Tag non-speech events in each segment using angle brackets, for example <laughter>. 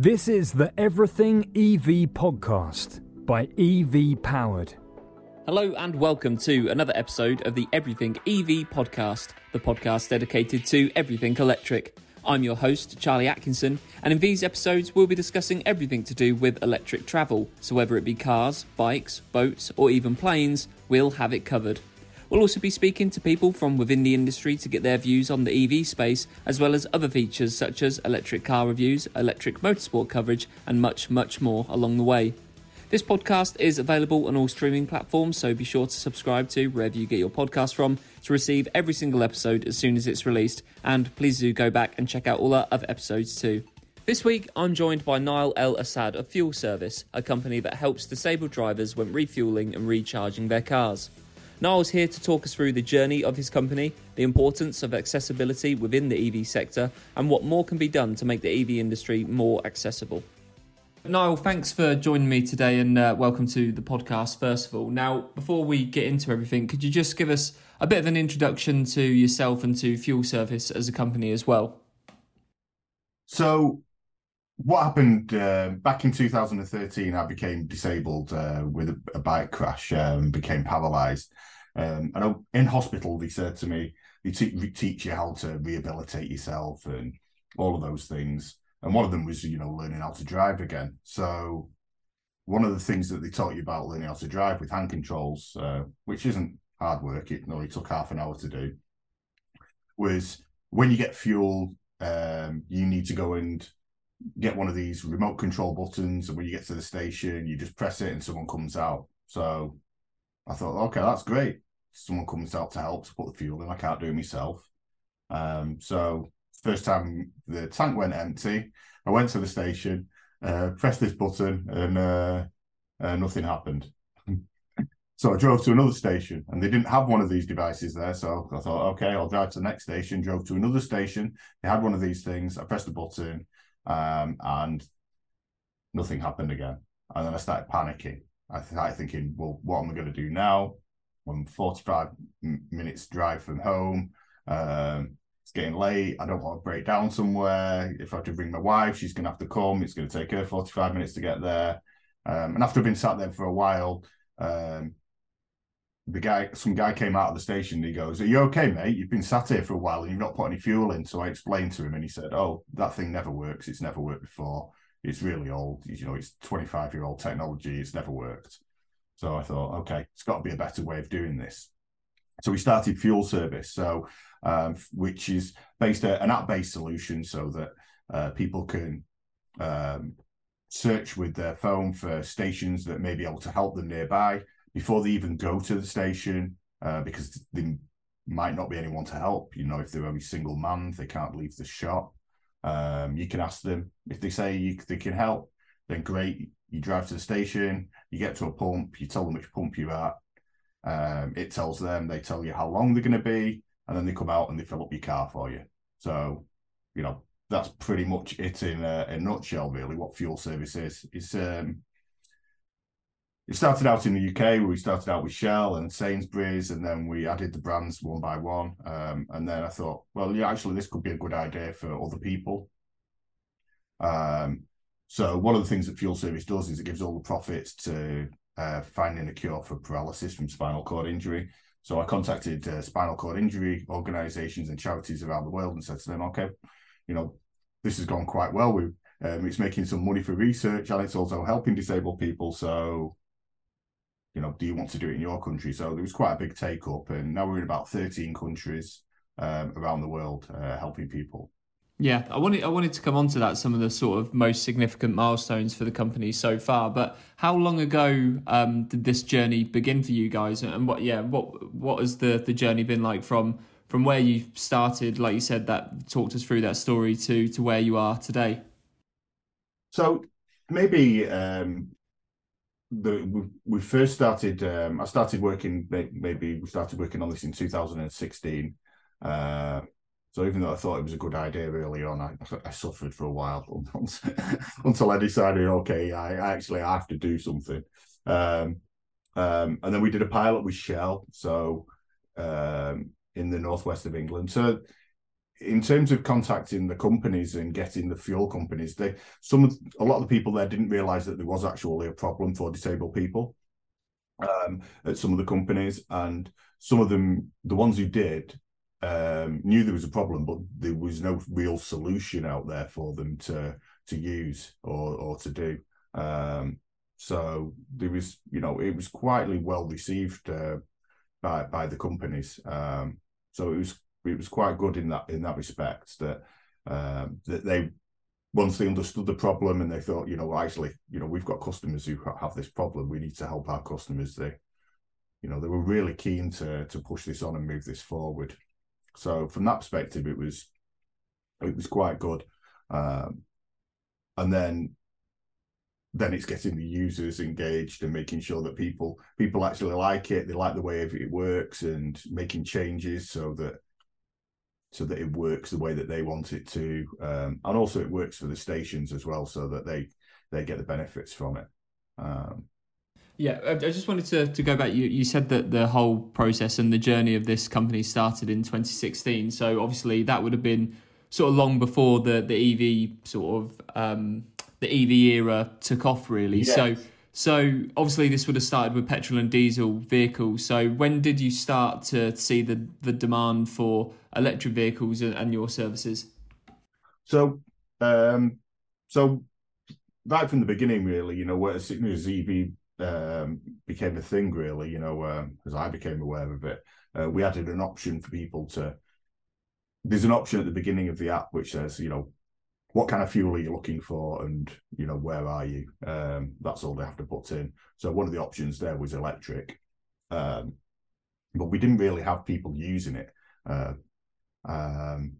This is the Everything EV podcast by EV Powered. Hello and welcome to another episode of the Everything EV podcast, the podcast dedicated to everything electric. I'm your host, Charlie Atkinson, and in these episodes, we'll be discussing everything to do with electric travel. So, whether it be cars, bikes, boats, or even planes, we'll have it covered. We'll also be speaking to people from within the industry to get their views on the EV space, as well as other features such as electric car reviews, electric motorsport coverage, and much, much more along the way. This podcast is available on all streaming platforms, so be sure to subscribe to wherever you get your podcast from to receive every single episode as soon as it's released. And please do go back and check out all our other episodes too. This week, I'm joined by Niall El Assad of Fuel Service, a company that helps disabled drivers when refueling and recharging their cars. Niall's here to talk us through the journey of his company, the importance of accessibility within the EV sector, and what more can be done to make the EV industry more accessible. Niall, thanks for joining me today and uh, welcome to the podcast, first of all. Now, before we get into everything, could you just give us a bit of an introduction to yourself and to Fuel Service as a company as well? So, what happened uh, back in 2013? I became disabled uh, with a, a, bike crash, um, became paralyzed. Um, and in hospital, they said to me, they te- teach you how to rehabilitate yourself and all of those things and one of them was you know learning how to drive again. So one of the things that they taught you about learning how to drive with hand controls, uh, which isn't hard work, it only took half an hour to do, was when you get fuel, um, you need to go and get one of these remote control buttons, and when you get to the station, you just press it and someone comes out. So I thought, okay, that's great. Someone comes out to help to put the fuel in. I can't do it myself. Um, so first time the tank went empty, I went to the station, uh, pressed this button, and uh, uh, nothing happened. <laughs> so I drove to another station, and they didn't have one of these devices there. So I thought, okay, I'll drive to the next station. Drove to another station. They had one of these things. I pressed the button, um, and nothing happened again. And then I started panicking. I started thinking, well, what am I going to do now? I'm 45 minutes drive from home. Um, it's getting late. I don't want to break down somewhere. If I have to bring my wife, she's going to have to come. It's going to take her 45 minutes to get there. Um, and after I've been sat there for a while, um, the guy, some guy came out of the station. he goes, "Are you okay, mate? You've been sat here for a while and you've not put any fuel in." So I explained to him, and he said, "Oh, that thing never works. It's never worked before. It's really old. You know, it's 25 year old technology. It's never worked." So I thought, okay, it's got to be a better way of doing this. So we started fuel service. So um, which is based a, an app-based solution so that uh, people can um, search with their phone for stations that may be able to help them nearby before they even go to the station uh, because there might not be anyone to help. You know, if they're only single man, they can't leave the shop. Um, you can ask them if they say you, they can help. Then great, you drive to the station, you get to a pump, you tell them which pump you're at. Um, it tells them, they tell you how long they're going to be, and then they come out and they fill up your car for you. So, you know, that's pretty much it in a, a nutshell, really. What fuel service is. It's um, it started out in the UK where we started out with Shell and Sainsbury's, and then we added the brands one by one. Um, and then I thought, well, yeah, actually, this could be a good idea for other people. Um, so one of the things that Fuel Service does is it gives all the profits to uh, finding a cure for paralysis from spinal cord injury. So I contacted uh, spinal cord injury organisations and charities around the world and said to them, okay, you know, this has gone quite well. We, um, it's making some money for research and it's also helping disabled people. So, you know, do you want to do it in your country? So there was quite a big take up, and now we're in about 13 countries um, around the world uh, helping people. Yeah, I wanted I wanted to come on to that some of the sort of most significant milestones for the company so far. But how long ago um, did this journey begin for you guys? And what yeah, what what has the the journey been like from from where you started, like you said, that talked us through that story to to where you are today? So maybe um, the we, we first started. Um, I started working. Maybe we started working on this in 2016. Uh, so even though I thought it was a good idea early on, I, I suffered for a while <laughs> until I decided, okay, I, I actually have to do something. Um, um, and then we did a pilot with Shell, so um, in the northwest of England. So in terms of contacting the companies and getting the fuel companies, they some a lot of the people there didn't realize that there was actually a problem for disabled people um, at some of the companies, and some of them, the ones who did, um, knew there was a problem, but there was no real solution out there for them to to use or or to do. Um, so there was, you know, it was quietly well received uh, by by the companies. Um, so it was it was quite good in that in that respect that um, that they once they understood the problem and they thought, you know, actually, you know, we've got customers who have this problem. We need to help our customers. They, you know, they were really keen to to push this on and move this forward. So from that perspective, it was it was quite good. Um, and then then it's getting the users engaged and making sure that people people actually like it they like the way it works and making changes so that so that it works the way that they want it to um, and also it works for the stations as well so that they they get the benefits from it um, yeah i just wanted to, to go back you, you said that the whole process and the journey of this company started in 2016 so obviously that would have been sort of long before the the ev sort of um, the EV era took off, really. Yes. So, so obviously this would have started with petrol and diesel vehicles. So, when did you start to see the the demand for electric vehicles and, your services? So, um, so right from the beginning, really, you know, as soon as EV um, became a thing, really, you know, um, as I became aware of it, uh, we added an option for people to. There's an option at the beginning of the app which says, you know, what kind of fuel are you looking for and you know where are you? Um, that's all they have to put in. So one of the options there was electric um, but we didn't really have people using it uh, um,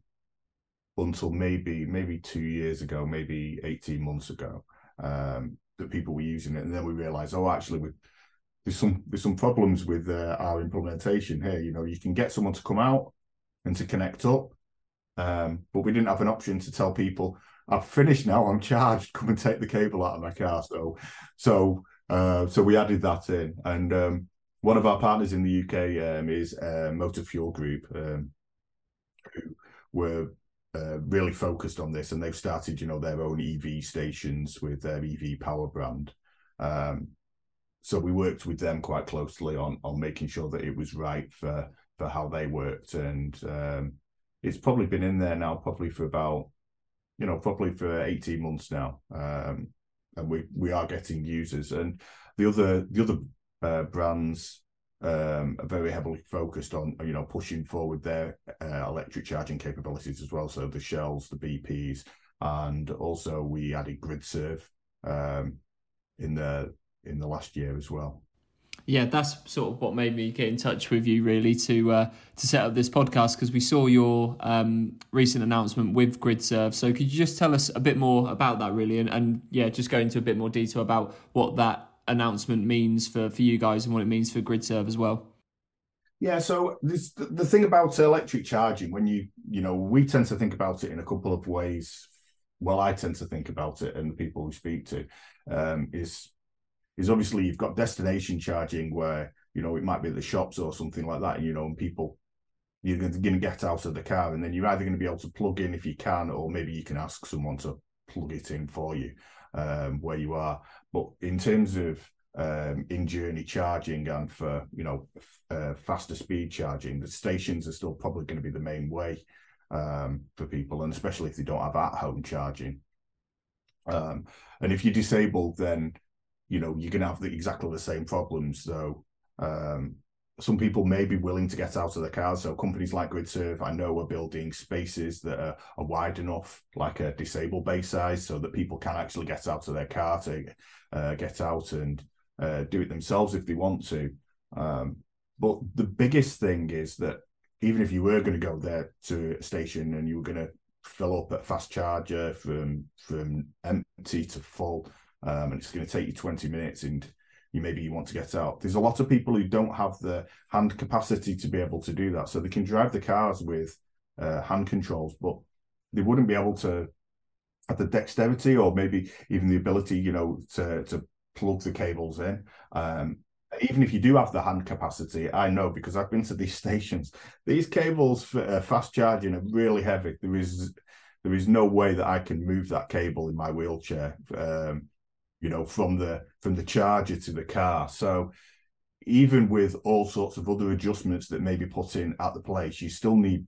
until maybe maybe two years ago maybe 18 months ago um, that people were using it. And then we realized oh actually we there's some there's some problems with uh, our implementation here. You know you can get someone to come out and to connect up um, but we didn't have an option to tell people, I've finished now, I'm charged, <laughs> come and take the cable out of my car. So, so, uh, so we added that in. And um, one of our partners in the UK um, is uh, Motor Fuel Group, um, who were uh, really focused on this, and they've started, you know, their own EV stations with their EV power brand. Um, so we worked with them quite closely on on making sure that it was right for for how they worked, and um, it's probably been in there now, probably for about, you know, probably for eighteen months now, um, and we we are getting users. And the other the other uh, brands um, are very heavily focused on you know pushing forward their uh, electric charging capabilities as well. So the Shells, the BPs, and also we added GridServe um, in the in the last year as well yeah, that's sort of what made me get in touch with you really to uh, to set up this podcast because we saw your um, recent announcement with GridServe. So could you just tell us a bit more about that really, and, and yeah, just go into a bit more detail about what that announcement means for for you guys and what it means for GridServe as well. Yeah, so this the thing about electric charging when you you know we tend to think about it in a couple of ways. Well, I tend to think about it, and the people we speak to um, is is obviously you've got destination charging where you know it might be the shops or something like that you know and people you're going to get out of the car and then you're either going to be able to plug in if you can or maybe you can ask someone to plug it in for you um, where you are. But in terms of um, in journey charging and for you know uh, faster speed charging the stations are still probably going to be the main way um, for people and especially if they don't have at home charging. Um, and if you're disabled then you know you're going to have the, exactly the same problems. So um, some people may be willing to get out of the cars. So companies like GridServe, I know, are building spaces that are, are, wide enough, like a disabled bay size, so that people can actually get out of their car to uh, get out and uh, do it themselves if they want to. Um, but the biggest thing is that even if you were going to go there to a station and you were going to fill up at fast charger from from empty to full, um, and it's going to take you 20 minutes and you maybe you want to get out. There's a lot of people who don't have the hand capacity to be able to do that. So they can drive the cars with uh, hand controls, but they wouldn't be able to have the dexterity or maybe even the ability, you know, to to plug the cables in. Um, even if you do have the hand capacity, I know because I've been to these <laughs> stations. These cables for uh, fast charging are really heavy. There is there is no way that I can move that cable in my wheelchair. Um, you know, from the from the charger to the car. So even with all sorts of other adjustments that may be put in at the place, you still need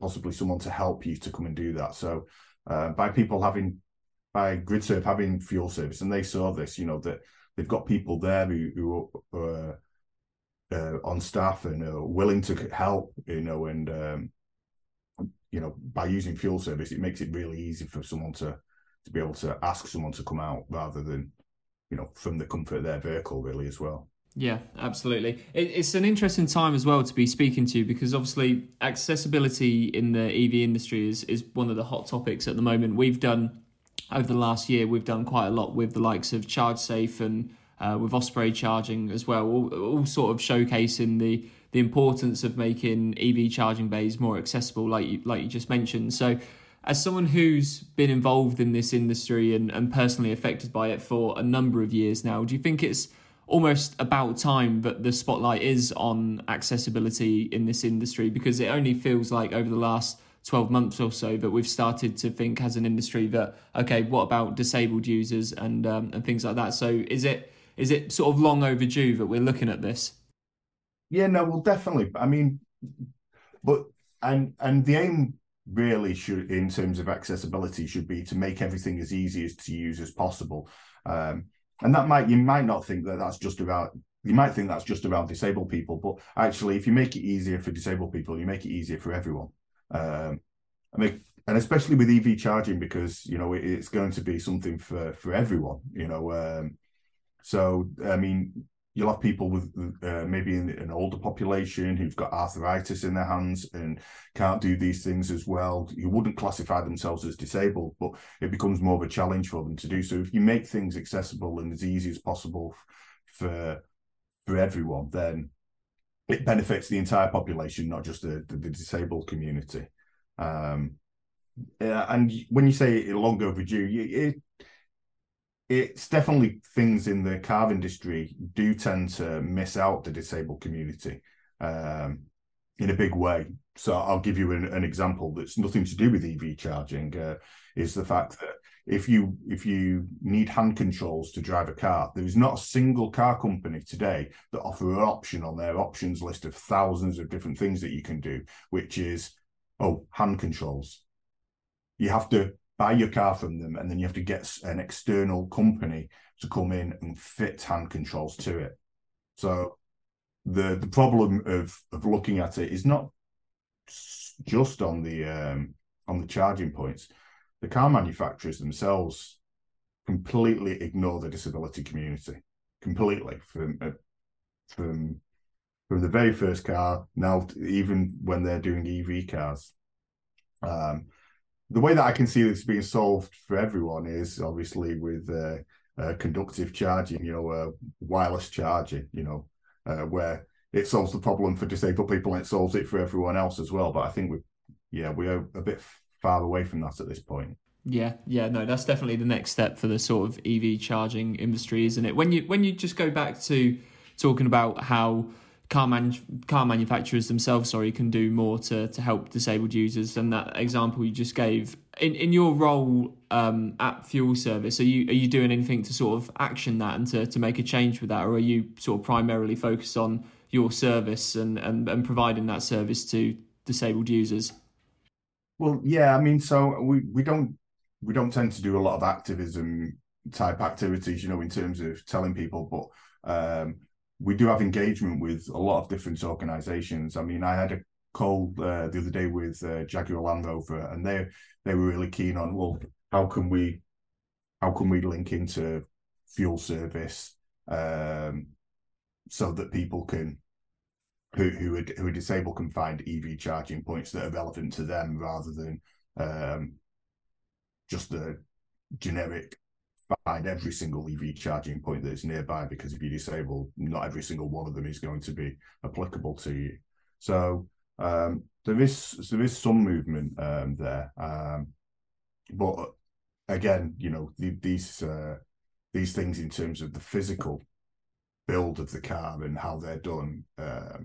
possibly someone to help you to come and do that. So uh, by people having by GridServe having fuel service, and they saw this, you know, that they've got people there who, who are uh, on staff and are willing to help, you know, and um, you know, by using fuel service, it makes it really easy for someone to to be able to ask someone to come out rather than, you know, from the comfort of their vehicle, really as well. Yeah, absolutely. It, it's an interesting time as well to be speaking to because obviously accessibility in the EV industry is is one of the hot topics at the moment. We've done over the last year, we've done quite a lot with the likes of ChargeSafe and uh, with Osprey charging as well, all, all sort of showcasing the the importance of making EV charging bays more accessible, like you, like you just mentioned. So, as someone who's been involved in this industry and, and personally affected by it for a number of years now, do you think it's almost about time that the spotlight is on accessibility in this industry? Because it only feels like over the last 12 months or so that we've started to think as an industry that okay what about disabled users and um, and things like that? So is it is it sort of long overdue that we're looking at this? Yeah no well definitely. I mean but and and the aim really should in terms of accessibility should be to make everything as easy as to use as possible um, and that might you might not think that that's just about you might think that's just about disabled people but actually if you make it easier for disabled people you make it easier for everyone um, I mean, and especially with EV charging because you know it, it's going to be something for for everyone. You know, um, so I mean, you'll have people with uh, maybe an older population who've got arthritis in their hands and can't do these things as well. You wouldn't classify themselves as disabled, but it becomes more of a challenge for them to do. So if you make things accessible and as easy as possible for for everyone, then it benefits the entire population, not just the, the, the disabled community. Um, and when you say long overdue, it, it's definitely things in the car industry do tend to miss out the disabled community um, in a big way. So I'll give you an, an, example that's nothing to do with EV charging. Uh, is the fact that if you if you need hand controls to drive a car, there is not a single car company today that offer an option on their options list of thousands of different things that you can do, which is oh hand controls. You have to buy your car from them, and then you have to get an external company to come in and fit hand controls to it. So the the problem of of looking at it is not just on the um, on the charging points the car manufacturers themselves completely ignore the disability community completely from uh, from from the very first car now even when they're doing EV cars. Um, the way that I can see this being solved for everyone is obviously with uh, uh, conductive charging, you know, uh, wireless charging, you know, uh, where it solves the problem for disabled people and it solves it for everyone else as well. But I think we, yeah, we are a bit far away from that at this point. Yeah, yeah, no, that's definitely the next step for the sort of EV charging industry, isn't it? When you when you just go back to talking about how car man car manufacturers themselves, sorry, can do more to to help disabled users, and that example you just gave in in your role um, at Fuel Service, are you are you doing anything to sort of action that and to to make a change with that, or are you sort of primarily focused on your service and and, and providing that service to disabled users? Well, yeah, I mean, so we we don't we don't tend to do a lot of activism type activities, you know, in terms of telling people, but um, we do have engagement with a lot of different organisations. I mean, I had a call uh, the other day with uh, Jaguar Land Rover, and they they were really keen on well, how can we how can we link into fuel service um, so that people can who who are, who are disabled can find EV charging points that are relevant to them rather than um, just the generic find every single EV charging point that's nearby because if you disable, not every single one of them is going to be applicable to you. So um, there is there is some movement um, there, um, but again, you know the, these uh, these things in terms of the physical build of the car and how they're done, uh,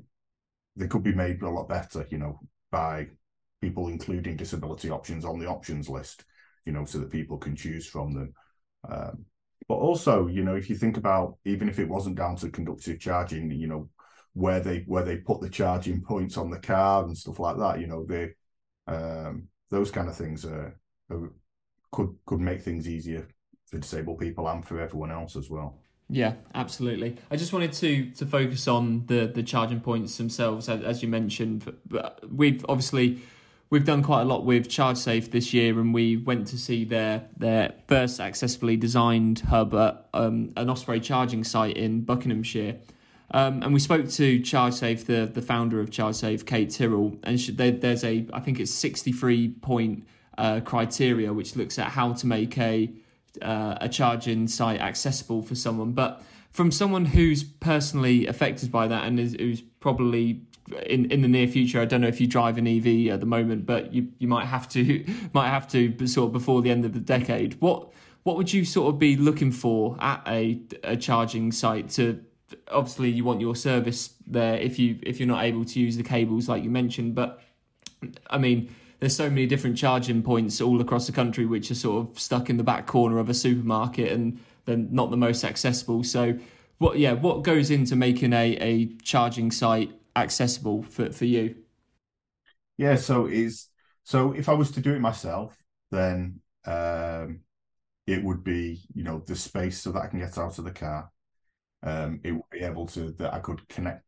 they could be made a lot better, you know, by people including disability options on the options list, you know, so that people can choose from them. Um, but also, you know, if you think about even if it wasn't down to conductive charging, you know, where they where they put the charging points on the car and stuff like that, you know, they um, those kind of things are, are, could could make things easier for disabled people and for everyone else as well. Yeah, absolutely. I just wanted to to focus on the the charging points themselves, as, as you mentioned. We've obviously we've done quite a lot with ChargeSafe this year, and we went to see their their first accessibly designed hub at um, an Osprey charging site in Buckinghamshire. Um, and we spoke to ChargeSafe, the the founder of ChargeSafe, Kate Tyrrell, and she, there, there's a I think it's 63 point uh, criteria which looks at how to make a uh, a charging site accessible for someone. But from someone who's personally affected by that and is, who's probably in in the near future, I don't know if you drive an EV at the moment, but you you might have to <laughs> might have to sort of before the end of the decade. What what would you sort of be looking for at a a charging site to obviously you want your service there if you if you're not able to use the cables like you mentioned, but I mean there's so many different charging points all across the country which are sort of stuck in the back corner of a supermarket and they're not the most accessible. So what yeah, what goes into making a, a charging site accessible for, for you? Yeah, so is so if I was to do it myself, then um it would be, you know, the space so that I can get out of the car. Um, it would be able to that I could connect,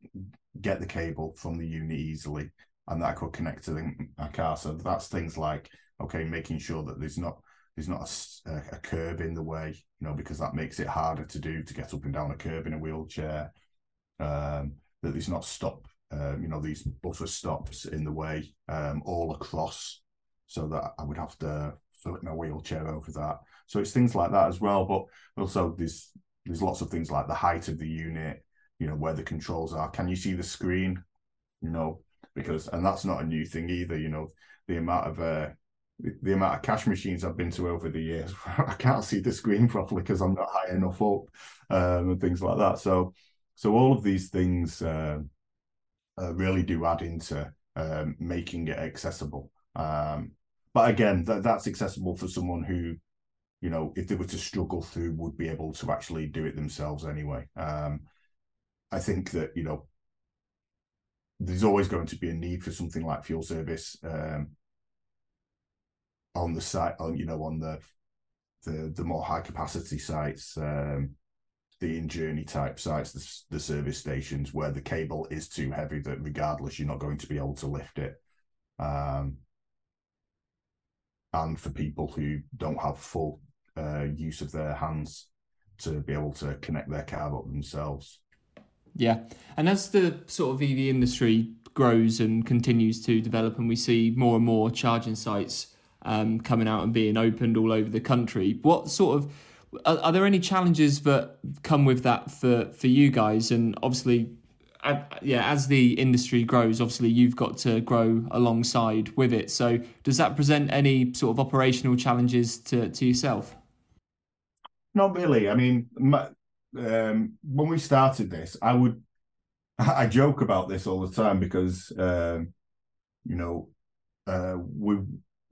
get the cable from the unit easily and that I could connect to the, my car. So that's things like okay, making sure that there's not there's not a, a, curb in the way, you know, because that makes it harder to do to get up and down a curb in a wheelchair. Um, that there's not stop, um, you know, these buffer stops in the way um, all across, so that I would have to flip my wheelchair over that. So it's things like that as well. But also there's there's lots of things like the height of the unit, you know, where the controls are. Can you see the screen? You know, because and that's not a new thing either. You know, the amount of uh, the, the amount of cash machines I've been to over the years, <laughs> I can't see the screen properly because I'm not high enough up um, and things like that. So, so all of these things uh, uh, really do add into um, making it accessible. Um, but again, that, that's accessible for someone who, you know, if they were to struggle through, would be able to actually do it themselves anyway. Um, I think that you know there's always going to be a need for something like fuel service um, on the site, on you know, on the the the more high capacity sites, um, the in journey type sites, the, the service stations where the cable is too heavy that regardless you're not going to be able to lift it. Um, and for people who don't have full uh, use of their hands to be able to connect their car up themselves. Yeah, and as the sort of EV industry grows and continues to develop, and we see more and more charging sites um, coming out and being opened all over the country, what sort of are, are, there any challenges that come with that for for you guys? And obviously, yeah, as the industry grows, obviously you've got to grow alongside with it. So, does that present any sort of operational challenges to to yourself? Not really. I mean, my, um, when we started this, I would <laughs> I joke about this all the time because um, you know uh, we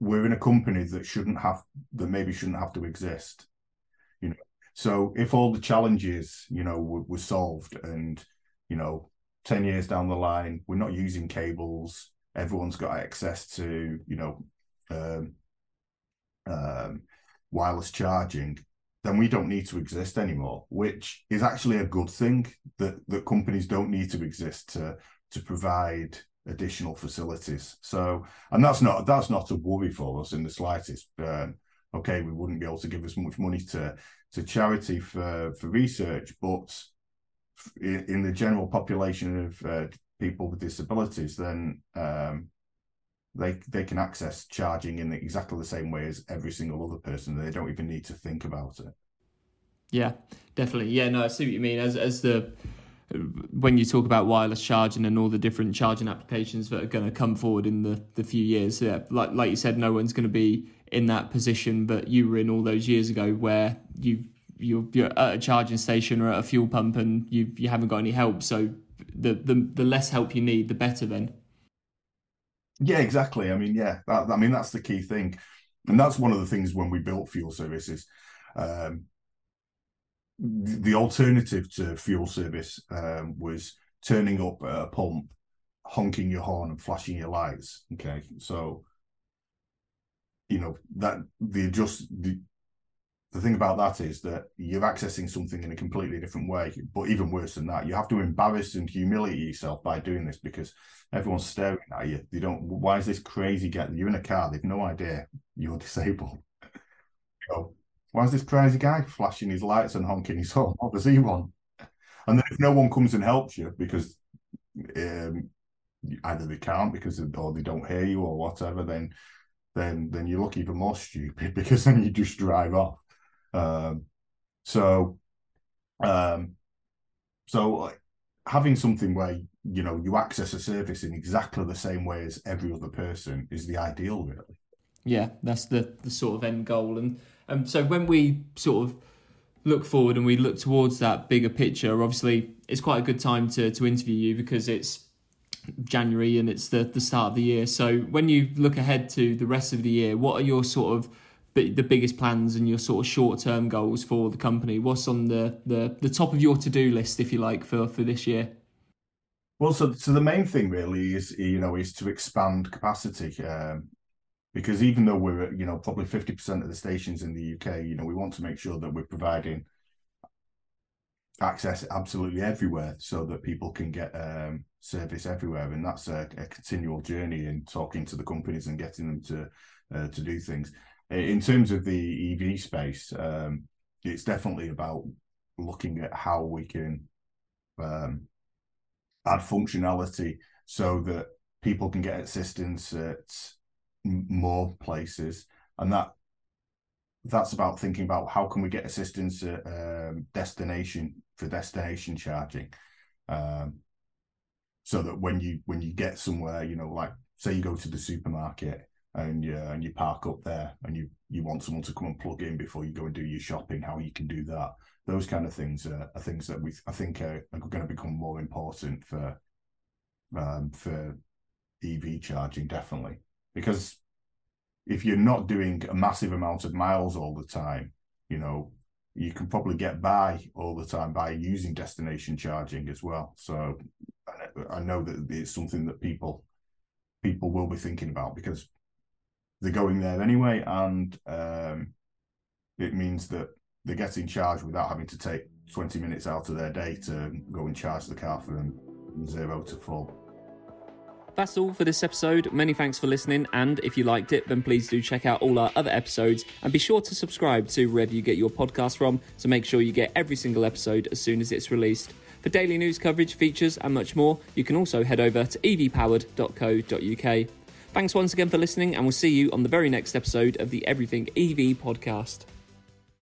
we're in a company that shouldn't have that maybe shouldn't have to exist. So if all the challenges you know were, were solved and you know ten years down the line we're not using cables, everyone's got access to you know um, um, wireless charging then we don't need to exist anymore, which is actually a good thing that that companies don't need to exist to to provide additional facilities. So, and that's not that's not a worry for us in the slightest. Um, okay, we wouldn't be able to give as much money to to charity for for research, but in the general population of uh, people with disabilities, then um, they they can access charging in exactly the same way as every single other person. They don't even need to think about it. Yeah, definitely. Yeah, no, I see what you mean. As as the when you talk about wireless charging and all the different charging applications that are going to come forward in the, the few years, yeah, like like you said, no one's going to be in that position, but you were in all those years ago where you you're, you're at a charging station or at a fuel pump and you you haven't got any help. So the the the less help you need, the better. Then. Yeah, exactly. I mean, yeah, that, I mean that's the key thing, and that's one of the things when we built fuel services. Um, the alternative to fuel service um, was turning up at a pump, honking your horn and flashing your lights. Okay, so you know that the adjust the the thing about that is that you're accessing something in a completely different way. But even worse than that, you have to embarrass and humiliate yourself by doing this because everyone's staring at you. They don't. Why is this crazy guy? You're in a car. They've no idea you're <laughs> disabled. you know, why is this crazy guy flashing his lights and honking his horn? What does he want? And then if no one comes and helps you because um, either they can't because or they don't hear you or whatever, then then then you look even more stupid <laughs> because then you just drive off. Um, so, um, so having something where you know you access a service in exactly the same way as every other person is the ideal, really. Yeah, that's the the sort of end goal, and um, so when we sort of look forward and we look towards that bigger picture, obviously it's quite a good time to to interview you because it's January and it's the the start of the year. So when you look ahead to the rest of the year, what are your sort of the biggest plans and your sort of short term goals for the company? What's on the, the, the top of your to do list, if you like, for, for this year? Well, so so the main thing really is you know is to expand capacity, um, because even though we're you know probably fifty percent of the stations in the UK, you know we want to make sure that we're providing access absolutely everywhere so that people can get um, service everywhere, and that's a, a, continual journey in talking to the companies and getting them to uh, to do things. In terms of the EV space, um, it's definitely about looking at how we can um, add functionality so that people can get assistance at more places, and that that's about thinking about how can we get assistance at um, destination for destination charging, um, so that when you when you get somewhere, you know, like say you go to the supermarket and you, and you park up there and you you want someone to come and plug in before you go and do your shopping how you can do that. Those kind of things are, are things that we i think are, are, going to become more important for um, for ev charging definitely because if you're not doing a massive amount of miles all the time you know you can probably get by all the time by using destination charging as well so i know that it's something that people people will be thinking about because they're going there anyway, and um, it means that they're getting charged without having to take 20 minutes out of their day to go and charge the car from zero to full. That's all for this episode. Many thanks for listening, and if you liked it, then please do check out all our other episodes and be sure to subscribe to wherever you get your podcast from to make sure you get every single episode as soon as it's released. For daily news coverage, features, and much more, you can also head over to evpowered.co.uk. Thanks once again for listening, and we'll see you on the very next episode of the Everything EV podcast.